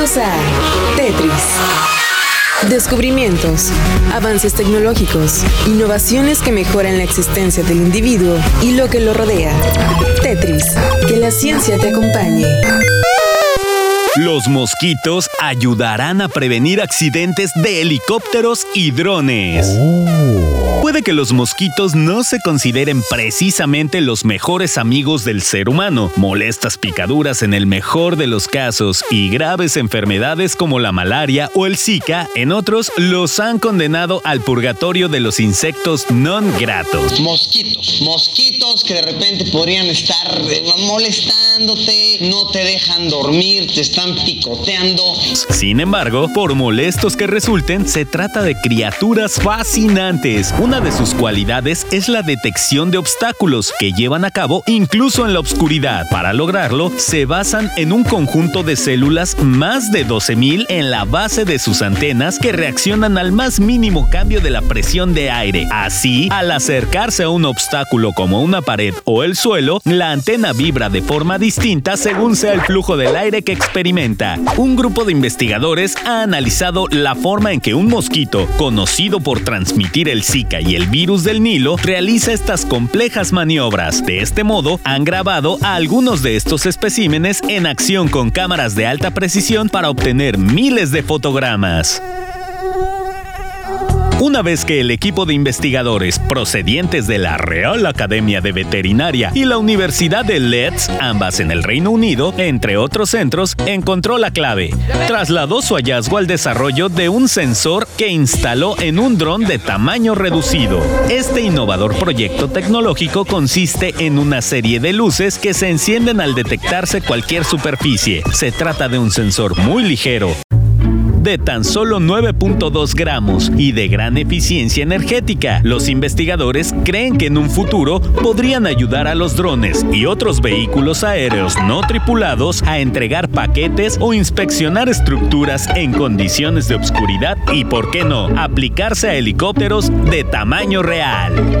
Bienvenidos a Tetris. Descubrimientos, avances tecnológicos, innovaciones que mejoran la existencia del individuo y lo que lo rodea. Tetris, que la ciencia te acompañe. Los mosquitos ayudarán a prevenir accidentes de helicópteros y drones. Puede que los mosquitos no se consideren precisamente los mejores amigos del ser humano. Molestas picaduras en el mejor de los casos y graves enfermedades como la malaria o el Zika, en otros los han condenado al purgatorio de los insectos non gratos. Mosquitos, mosquitos que de repente podrían estar eh, molestándote, no te dejan dormir, te están picoteando. Sin embargo, por molestos que resulten, se trata de criaturas fascinantes. Una de sus cualidades es la detección de obstáculos que llevan a cabo incluso en la oscuridad. Para lograrlo, se basan en un conjunto de células más de 12.000 en la base de sus antenas que reaccionan al más mínimo cambio de la presión de aire. Así, al acercarse a un obstáculo como una pared o el suelo, la antena vibra de forma distinta según sea el flujo del aire que experimenta. Un grupo de investigadores ha analizado la forma en que un mosquito, conocido por transmitir el Y el virus del Nilo, realiza estas complejas maniobras. De este modo, han grabado a algunos de estos especímenes en acción con cámaras de alta precisión para obtener miles de fotogramas. Una vez que el equipo de investigadores procedientes de la Real Academia de Veterinaria y la Universidad de Leeds, ambas en el Reino Unido, entre otros centros, encontró la clave, trasladó su hallazgo al desarrollo de un sensor que instaló en un dron de tamaño reducido. Este innovador proyecto tecnológico consiste en una serie de luces que se encienden al detectarse cualquier superficie. Se trata de un sensor muy ligero, de tan solo 9.2 gramos y de gran eficiencia energética. Los investigadores creen que en un futuro podrían ayudar a los drones y otros vehículos aéreos no tripulados a entregar paquetes o inspeccionar estructuras en condiciones de obscuridad y, por qué no, aplicarse a helicópteros de tamaño real.